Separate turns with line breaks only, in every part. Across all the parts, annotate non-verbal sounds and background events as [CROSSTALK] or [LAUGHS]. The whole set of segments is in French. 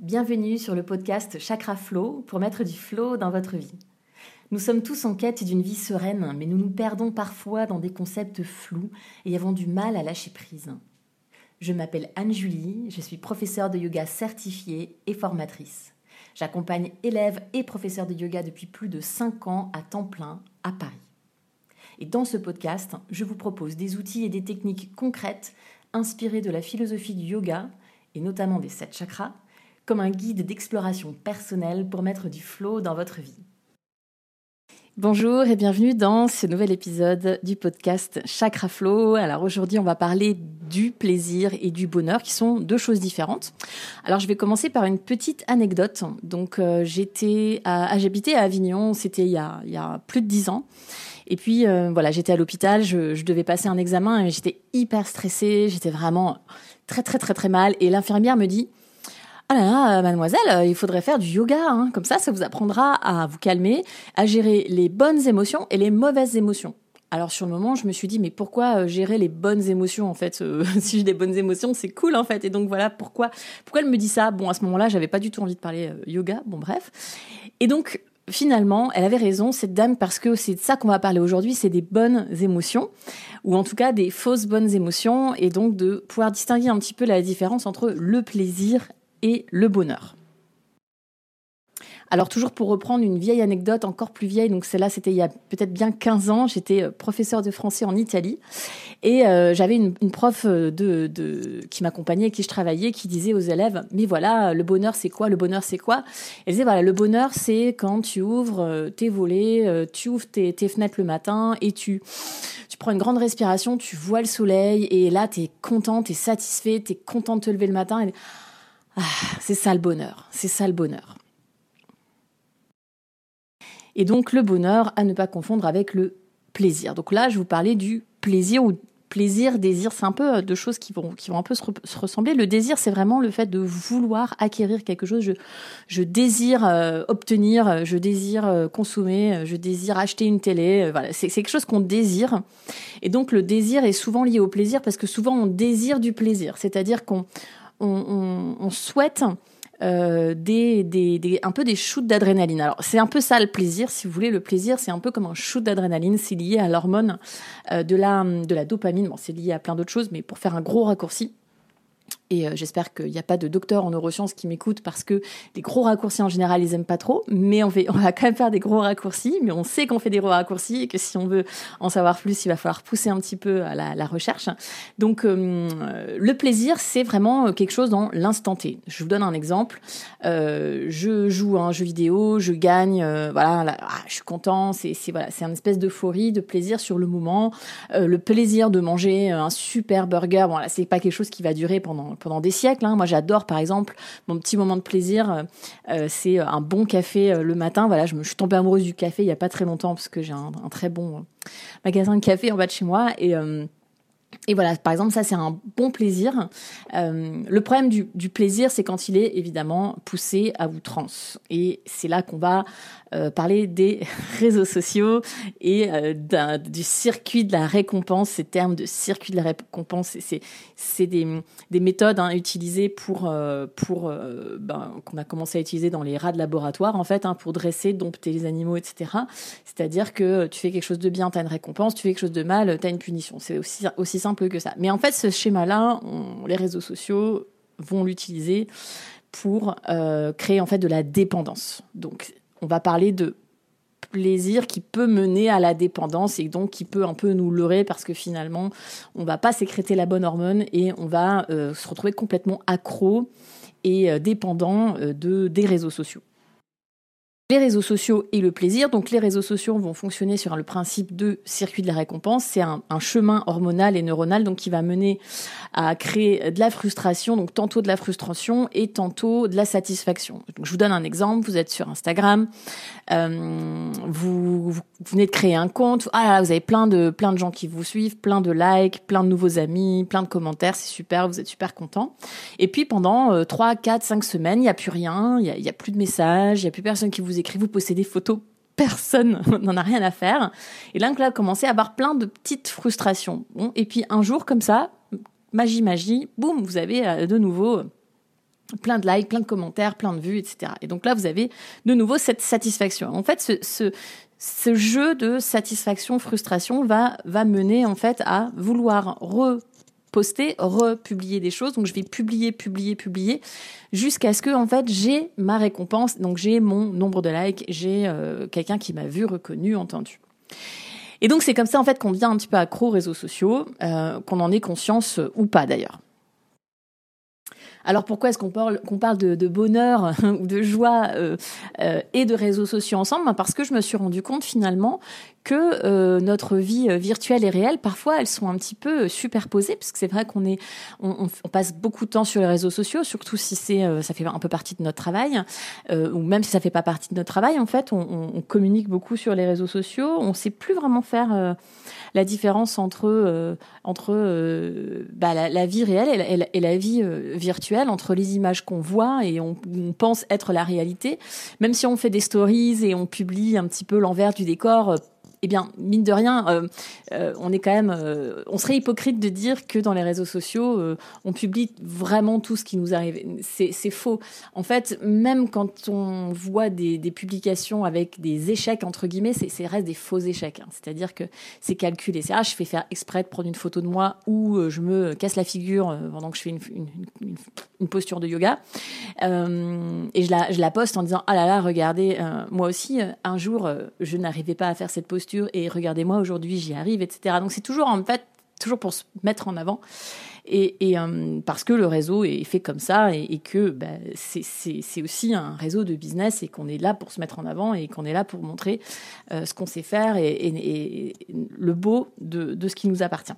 Bienvenue sur le podcast Chakra Flow pour mettre du flow dans votre vie. Nous sommes tous en quête d'une vie sereine, mais nous nous perdons parfois dans des concepts flous et avons du mal à lâcher prise. Je m'appelle Anne-Julie, je suis professeure de yoga certifiée et formatrice. J'accompagne élèves et professeurs de yoga depuis plus de 5 ans à temps plein à Paris. Et dans ce podcast, je vous propose des outils et des techniques concrètes inspirées de la philosophie du yoga et notamment des sept chakras comme un guide d'exploration personnelle pour mettre du flow dans votre vie. Bonjour et bienvenue dans ce nouvel épisode du podcast Chakra Flow. Alors aujourd'hui, on va parler du plaisir et du bonheur qui sont deux choses différentes. Alors je vais commencer par une petite anecdote. Donc euh, j'étais à, j'habitais à Avignon, c'était il, y a, plus de dix ans. Et puis euh, voilà, j'étais à l'hôpital, je, je devais passer un examen et j'étais hyper stressée, j'étais vraiment très très très très mal. Et l'infirmière me dit ah là là, mademoiselle, euh, il faudrait faire du yoga. Hein. Comme ça, ça vous apprendra à vous calmer, à gérer les bonnes émotions et les mauvaises émotions. Alors sur le moment, je me suis dit mais pourquoi euh, gérer les bonnes émotions en fait euh, [LAUGHS] Si j'ai des bonnes émotions, c'est cool en fait. Et donc voilà pourquoi pourquoi elle me dit ça Bon à ce moment-là, j'avais pas du tout envie de parler yoga. Bon bref. Et donc finalement, elle avait raison cette dame parce que c'est de ça qu'on va parler aujourd'hui, c'est des bonnes émotions ou en tout cas des fausses bonnes émotions et donc de pouvoir distinguer un petit peu la différence entre le plaisir et le bonheur. Alors toujours pour reprendre une vieille anecdote encore plus vieille, donc celle-là c'était il y a peut-être bien 15 ans, j'étais euh, professeur de français en Italie et euh, j'avais une, prof euh, de, qui m'accompagnait, qui je travaillais, qui disait aux élèves mais voilà le bonheur c'est quoi? Le bonheur c'est quoi? Elle disait voilà le bonheur c'est quand tu ouvres tes volets, tu ouvres tes, tes fenêtres le matin et tu tu prends une grande respiration, tu vois le soleil et là tu es content, tu es satisfait, tu es content de te lever le matin. Et, ah, c'est ça le bonheur, c'est ça le bonheur. Et donc le bonheur à ne pas confondre avec le plaisir. Donc là, je vous parlais du plaisir ou plaisir, désir, c'est un peu euh, de choses qui vont, qui vont un peu se, ressembler. Le désir, c'est vraiment le fait de vouloir acquérir quelque chose. Je, je désire euh, obtenir, je désire euh, consommer, je désire acheter une télé. voilà, c'est quelque chose qu'on désire. Et donc le désir est souvent lié au plaisir parce que souvent on désire du plaisir. C'est-à-dire qu'on on, souhaite euh, un peu des shoots d'adrénaline. Alors c'est un peu ça le plaisir, si vous voulez. Le plaisir, c'est un peu comme un shoot d'adrénaline. C'est lié à l'hormone euh, de, la, dopamine. C'est lié à plein d'autres choses, mais pour faire un gros raccourci, et euh, j'espère qu'il n'y a pas de docteur en neurosciences qui m'écoute parce que des gros raccourcis en général, ils aiment pas trop. Mais on, fait, [LAUGHS] on va quand même faire des gros raccourcis. Mais on sait qu'on fait des gros raccourcis et que si on veut en savoir plus, il va falloir pousser un petit peu à la, recherche. Donc, euh, le plaisir, c'est vraiment quelque chose dans l'instant T. Je vous donne un exemple. Euh, je joue à un jeu vidéo, je gagne, voilà, ah, je suis content. C'est voilà, c'est une espèce d'euphorie, de plaisir sur le moment. le plaisir de manger un super burger. Bon, là, c'est pas quelque chose qui va durer pendant pendant, des siècles. Hein. Moi, j'adore, par exemple, mon petit moment de plaisir, euh, euh, c'est un bon café euh, le matin. Voilà, je me suis tombée amoureuse du café il y a pas très longtemps parce que j'ai un, très bon magasin de café en bas de chez moi et et voilà, par exemple, ça c'est un bon plaisir. le problème du, plaisir, c'est quand il est évidemment poussé à outrance. Et c'est là qu'on va euh, parler des [LAUGHS] réseaux sociaux et euh, du circuit de la récompense. Ces termes de circuit de la récompense, c'est des, des méthodes hein, utilisées pour, euh, pour ben, qu'on a commencé à utiliser dans les rats de laboratoire en fait, hein, pour dresser, dompter les animaux, etc. C'est-à-dire que tu fais quelque chose de bien, tu as une récompense, tu fais quelque chose de mal, tu as une punition. C'est aussi, aussi simple que ça. Mais en fait, ce schéma-là, les réseaux sociaux vont l'utiliser pour créer en fait de la dépendance. Donc on va parler de plaisir qui peut mener à la dépendance et donc qui peut un peu nous leurrer parce que finalement on va pas sécréter la bonne hormone et on va euh, se retrouver complètement accro et euh, dépendant euh, de des réseaux sociaux les réseaux sociaux et le plaisir. Donc les réseaux sociaux vont fonctionner sur le principe de circuit de la récompense. C'est un, chemin hormonal et neuronal donc qui va mener à créer de la frustration, donc tantôt de la frustration et tantôt de la satisfaction. Je vous donne un exemple. Vous êtes sur Instagram, euh, vous, venez de créer un compte. Ah vous avez plein de plein de gens qui vous suivent, plein de likes, plein de nouveaux amis, plein de commentaires. C'est super. Vous êtes super content. Et puis pendant 3, 4, 5 semaines, il n'y a plus rien. Il n'y a, a plus de messages. Il n'y a plus personne qui vous écrit, vous postez des photos, personne [LAUGHS] n'en a rien à faire. Et là, a commencé à avoir plein de petites frustrations. Et puis un jour, comme ça, magie, magie, boum, vous avez euh, de nouveau plein de likes, plein de commentaires, plein de vues, etc. Et donc là, vous avez de nouveau cette satisfaction. En fait, ce, ce, jeu de satisfaction, frustration va, va mener en fait à vouloir reposter, republier des choses. Donc je vais publier, publier, publier jusqu'à ce que en fait j'ai ma récompense. Donc j'ai mon nombre de likes, j'ai euh, quelqu'un qui m'a vu, reconnu, entendu. Et donc c'est comme ça en fait qu'on devient un petit peu accro aux réseaux sociaux, euh, qu'on en ait conscience ou pas d'ailleurs. Alors pourquoi est-ce qu'on parle, qu'on parle de, bonheur ou de joie euh, euh, et de réseaux sociaux ensemble? Ben, Parce que je me suis rendu compte finalement que euh, notre vie virtuelle et réelle, parfois, elles sont un petit peu superposées, parce que c'est vrai qu'on est, on, passe beaucoup de temps sur les réseaux sociaux, surtout si c'est, ça fait un peu partie de notre travail, ou même si ça fait pas partie de notre travail, en fait, on, communique beaucoup sur les réseaux sociaux, on sait plus vraiment faire la différence entre entre bah, la, vie réelle et la vie virtuelle entre les images qu'on voit et on, pense être la réalité. Même si on fait des stories et on publie un petit peu l'envers du décor, eh bien, mine de rien, euh, euh, on est quand même, euh, on serait hypocrite de dire que dans les réseaux sociaux, on publie vraiment tout ce qui nous arrive. C'est faux. En fait, même quand on voit des, publications avec des échecs entre guillemets, c'est reste des faux échecs. Hein. C'est-à-dire que c'est calculé. C'est ah, je fais faire exprès de prendre une photo de moi ou je me casse la figure pendant que je fais une, posture de yoga et je la poste en disant ah là là, regardez, moi aussi un jour je n'arrivais pas à faire cette posture et regardez-moi aujourd'hui j'y arrive, etc. Donc c'est toujours en fait toujours pour se mettre en avant et, euh, parce que le réseau est fait comme ça et, que bah, c'est aussi un réseau de business et qu'on est là pour se mettre en avant et qu'on est là pour montrer euh, ce qu'on sait faire et, le beau de, de ce qui nous appartient.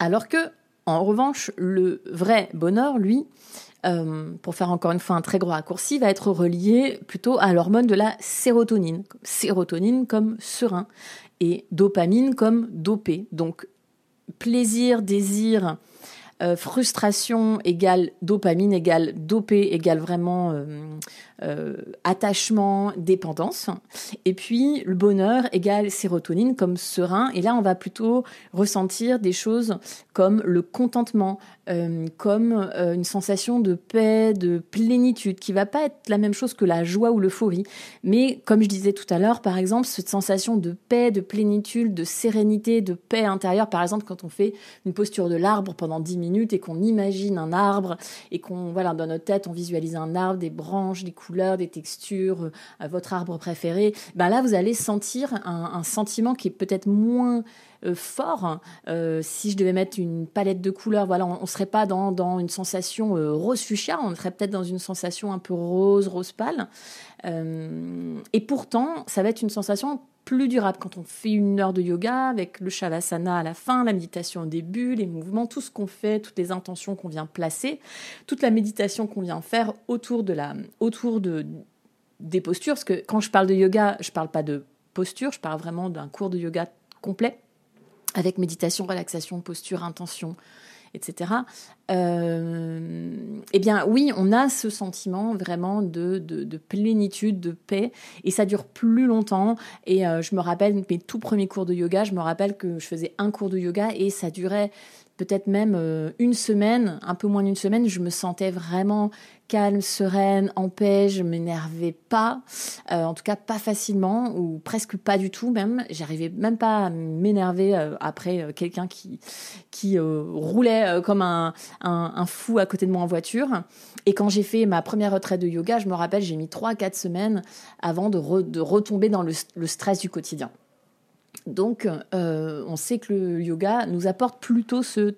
Alors que, en revanche, le vrai bonheur, lui, euh, pour faire encore une fois un très gros raccourci, va être relié plutôt à l'hormone de la sérotonine. Sérotonine comme serein et dopamine comme dopé. Donc plaisir, désir, euh, frustration égale dopamine égale dopé égale vraiment euh, euh, attachement, dépendance. Et puis le bonheur égale sérotonine comme serein. Et là, on va plutôt ressentir des choses comme le contentement, euh, comme euh, une sensation de paix, de plénitude, qui va pas être la même chose que la joie ou l'euphorie. Mais comme je disais tout à l'heure, par exemple, cette sensation de paix, de plénitude, de sérénité, de paix intérieure, par exemple, quand on fait une posture de l'arbre pendant 10 minutes et qu'on imagine un arbre et qu'on, voilà, dans notre tête, on visualise un arbre, des branches, des couleurs, des textures, euh, votre arbre préféré, ben là, vous allez sentir un, sentiment qui est peut-être moins fort. Euh, si je devais mettre une palette de couleurs, voilà, on, ne serait pas dans, dans une sensation rose fuchsia, on serait peut-être dans une sensation un peu rose, rose pâle. et pourtant, ça va être une sensation plus durable quand on fait une heure de yoga avec le shavasana à la fin, la méditation au début, les mouvements, tout ce qu'on fait, toutes les intentions qu'on vient placer, toute la méditation qu'on vient faire autour de la, autour de des postures. Parce que quand je parle de yoga, je parle pas de posture, je parle vraiment d'un cours de yoga complet avec méditation, relaxation, posture, intention, etc. Euh, eh bien oui, on a ce sentiment vraiment de, de, plénitude, de paix, et ça dure plus longtemps. Et euh, je me rappelle mes tout premiers cours de yoga, je me rappelle que je faisais un cours de yoga et ça durait peut-être même euh, une semaine, un peu moins d'une semaine, je me sentais vraiment calme, sereine, en paix, je m'énervais pas, euh, en tout cas pas facilement ou presque pas du tout même. J'arrivais même pas à m'énerver euh, après quelqu'un qui qui roulait comme un, un, fou à côté de moi en voiture. Et quand j'ai fait ma première retraite de yoga, je me rappelle, j'ai mis trois quatre semaines avant de, retomber dans le stress du quotidien. Donc, euh, on sait que le yoga nous apporte plutôt ce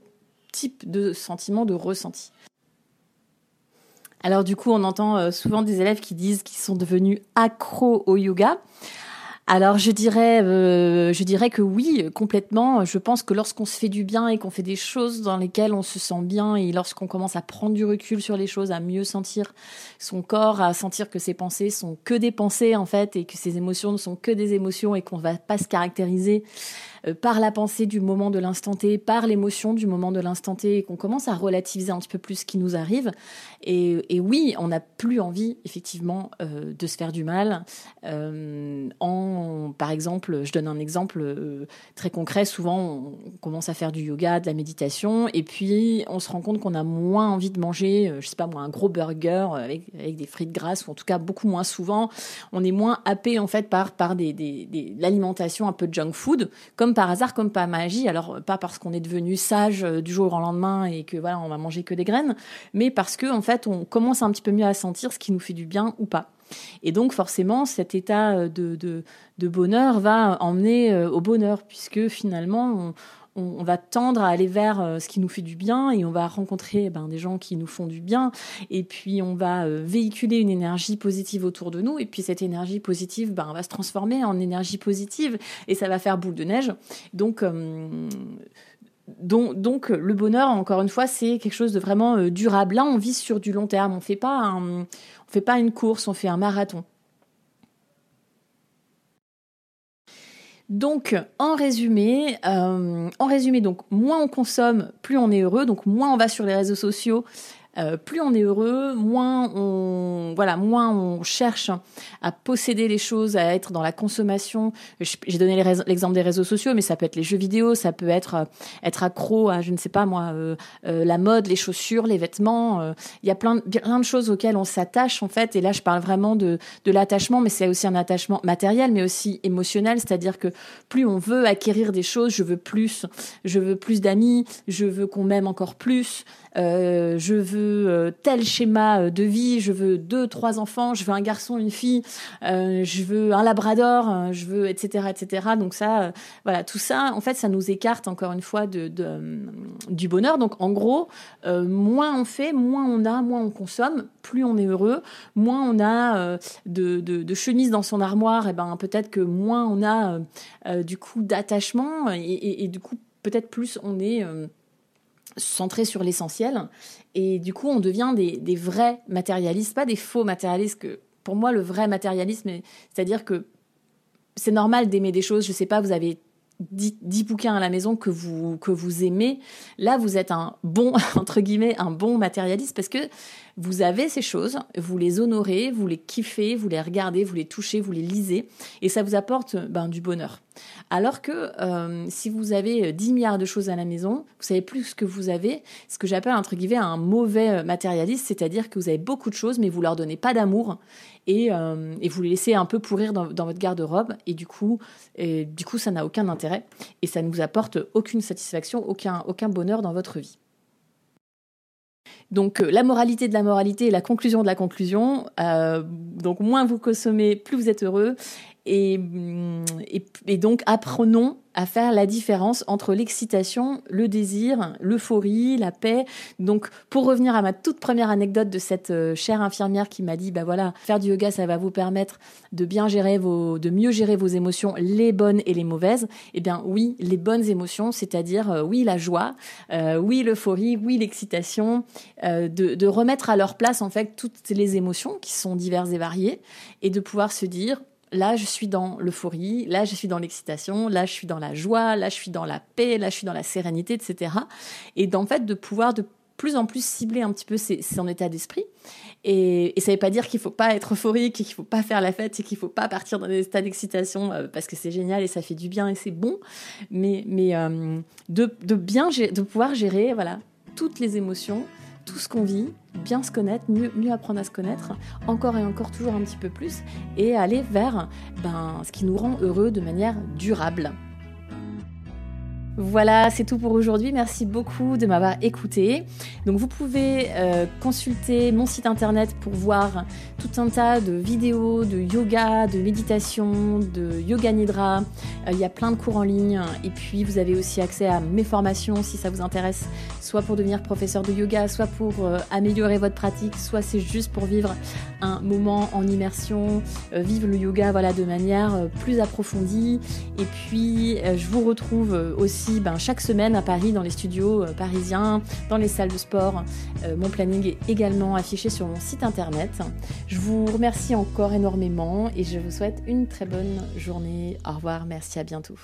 type de sentiment, de ressenti. Alors du coup, on entend euh, souvent des élèves qui disent qu'ils sont devenus accros au yoga. Alors je dirais, euh, je dirais que oui, complètement. Je pense que lorsqu'on se fait du bien et qu'on fait des choses dans lesquelles on se sent bien et lorsqu'on commence à prendre du recul sur les choses, à mieux sentir son corps, à sentir que ses pensées sont que des pensées en fait et que ses émotions ne sont que des émotions et qu'on va pas se caractériser euh, par la pensée du moment de l'instant T, par l'émotion du moment de l'instant T, et qu'on commence à relativiser un petit peu plus ce qui nous arrive. Et, oui, on n'a plus envie, effectivement, euh, de se faire du mal euh, en par exemple, je donne un exemple euh, très concret, souvent on commence à faire du yoga, de la méditation, et puis on se rend compte qu'on a moins envie de manger, euh, je sais pas moi, un gros burger avec, des frites grasses, ou en tout cas beaucoup moins souvent. On est moins happé en fait par, l'alimentation un peu junk food, comme par hasard, comme par magie. Alors pas parce qu'on est devenu sage euh, du jour au lendemain et que voilà, on va manger que des graines, mais parce que en fait on commence un petit peu mieux à sentir ce qui nous fait du bien ou pas. Et donc forcément, cet état euh, de, de, bonheur va emmener euh, au bonheur, puisque finalement, on, va tendre à aller vers euh, ce qui nous fait du bien et on va rencontrer ben, des gens qui nous font du bien et puis on va véhiculer une énergie positive autour de nous et puis cette énergie positive ben, va se transformer en énergie positive et ça va faire boule de neige. Donc donc, donc, le bonheur, encore une fois, c'est quelque chose de vraiment durable. Là, on vit sur du long terme. On fait pas on fait pas une course, on fait un marathon. Donc, en résumé, euh, en résumé, donc moins on consomme, plus on est heureux. Donc, moins on va sur les réseaux sociaux, euh, plus on est heureux, moins on, voilà, moins on cherche à posséder les choses, à être dans la consommation. J'ai donné l'exemple des réseaux sociaux, mais ça peut être les jeux vidéo, ça peut être euh, être accro à, je ne sais pas moi, euh, la mode, les chaussures, les vêtements. Il y a plein, plein de choses auxquelles on s'attache en fait. Et là, je parle vraiment de, de l'attachement, mais c'est aussi un attachement matériel, mais aussi émotionnel. C'est-à-dire que plus on veut acquérir des choses, je veux plus, je veux plus d'amis, je veux qu'on m'aime encore plus. Euh, je veux euh, tel schéma euh, de vie, je veux deux, trois enfants, je veux un garçon, une fille, je veux un labrador, je veux etc. etc. Donc ça, voilà, tout ça, en fait, ça nous écarte encore une fois de, du bonheur. Donc en gros, moins on fait, moins on a, moins on consomme, plus on est heureux, moins on a de, de, chemises dans son armoire, et ben peut-être que moins on a du coup d'attachement et, et, du coup peut-être plus on est centré sur l'essentiel. Et du coup, on devient des, vrais matérialistes, pas des faux matérialistes. Que, pour moi, le vrai matérialisme, c'est-à-dire que c'est normal d'aimer des choses. Je sais pas, vous avez 10, bouquins à la maison que vous, que vous aimez. Là, vous êtes un bon, [LAUGHS] entre guillemets, un bon matérialiste parce que vous avez ces choses, vous les honorez, vous les kiffez, vous les regardez, vous les touchez, vous les lisez, et ça vous apporte ben, du bonheur. Alors que euh, si vous avez 10 milliards de choses à la maison, vous savez plus ce que vous avez, ce que j'appelle entre guillemets un mauvais euh, matérialiste, c'est-à-dire que vous avez beaucoup de choses, mais vous leur donnez pas d'amour et, euh, vous les laissez un peu pourrir dans, votre garde-robe, et du coup, du coup, ça n'a aucun intérêt et ça ne vous apporte aucune satisfaction, aucun, bonheur dans votre vie. Donc euh, la moralité de la moralité et la conclusion de la conclusion. Euh, donc moins vous consommez, plus vous êtes heureux. et, et donc apprenons à faire la différence entre l'excitation, le désir, l'euphorie, la paix. Donc, pour revenir à ma toute première anecdote de cette euh, chère infirmière qui m'a dit, bah voilà, faire du yoga, ça va vous permettre de bien gérer vos, de mieux gérer vos émotions, les bonnes et les mauvaises. Eh bien, oui, les bonnes émotions, c'est-à-dire, euh, oui, la joie, euh, oui, l'euphorie, oui, l'excitation, de, de remettre à leur place, en fait, toutes les émotions qui sont diverses et variées et de pouvoir se dire, là je suis dans l'euphorie, là je suis dans l'excitation, là je suis dans la joie, là je suis dans la paix, là je suis dans la sérénité, etc. Et d'en fait de pouvoir de plus en plus cibler un petit peu son état d'esprit. Et, ça ne veut pas dire qu'il ne faut pas être euphorique, qu'il ne faut pas faire la fête, qu'il ne faut pas partir dans des états d'excitation euh, parce que c'est génial et ça fait du bien et c'est bon. Mais, mais euh, de, de, bien de pouvoir gérer voilà toutes les émotions tout ce qu'on vit, bien se connaître, mieux, apprendre à se connaître, encore et encore toujours un petit peu plus, et aller vers ben, ce qui nous rend heureux de manière durable. Voilà, c'est tout pour aujourd'hui. Merci beaucoup de m'avoir écouté. Donc vous pouvez euh, consulter mon site internet pour voir tout un tas de vidéos de yoga, de méditation, de yoga nidra. Euh, il y a plein de cours en ligne et puis vous avez aussi accès à mes formations si ça vous intéresse, soit pour devenir professeur de yoga, soit pour euh, améliorer votre pratique, soit c'est juste pour vivre un moment en immersion, vivre le yoga voilà de manière plus approfondie. Et puis je vous retrouve aussi ben, chaque semaine à Paris dans les studios euh, parisiens, dans les salles de sport. Euh, mon planning est également affiché sur mon site internet. Je vous remercie encore énormément et je vous souhaite une très bonne journée. Au revoir, merci, à bientôt.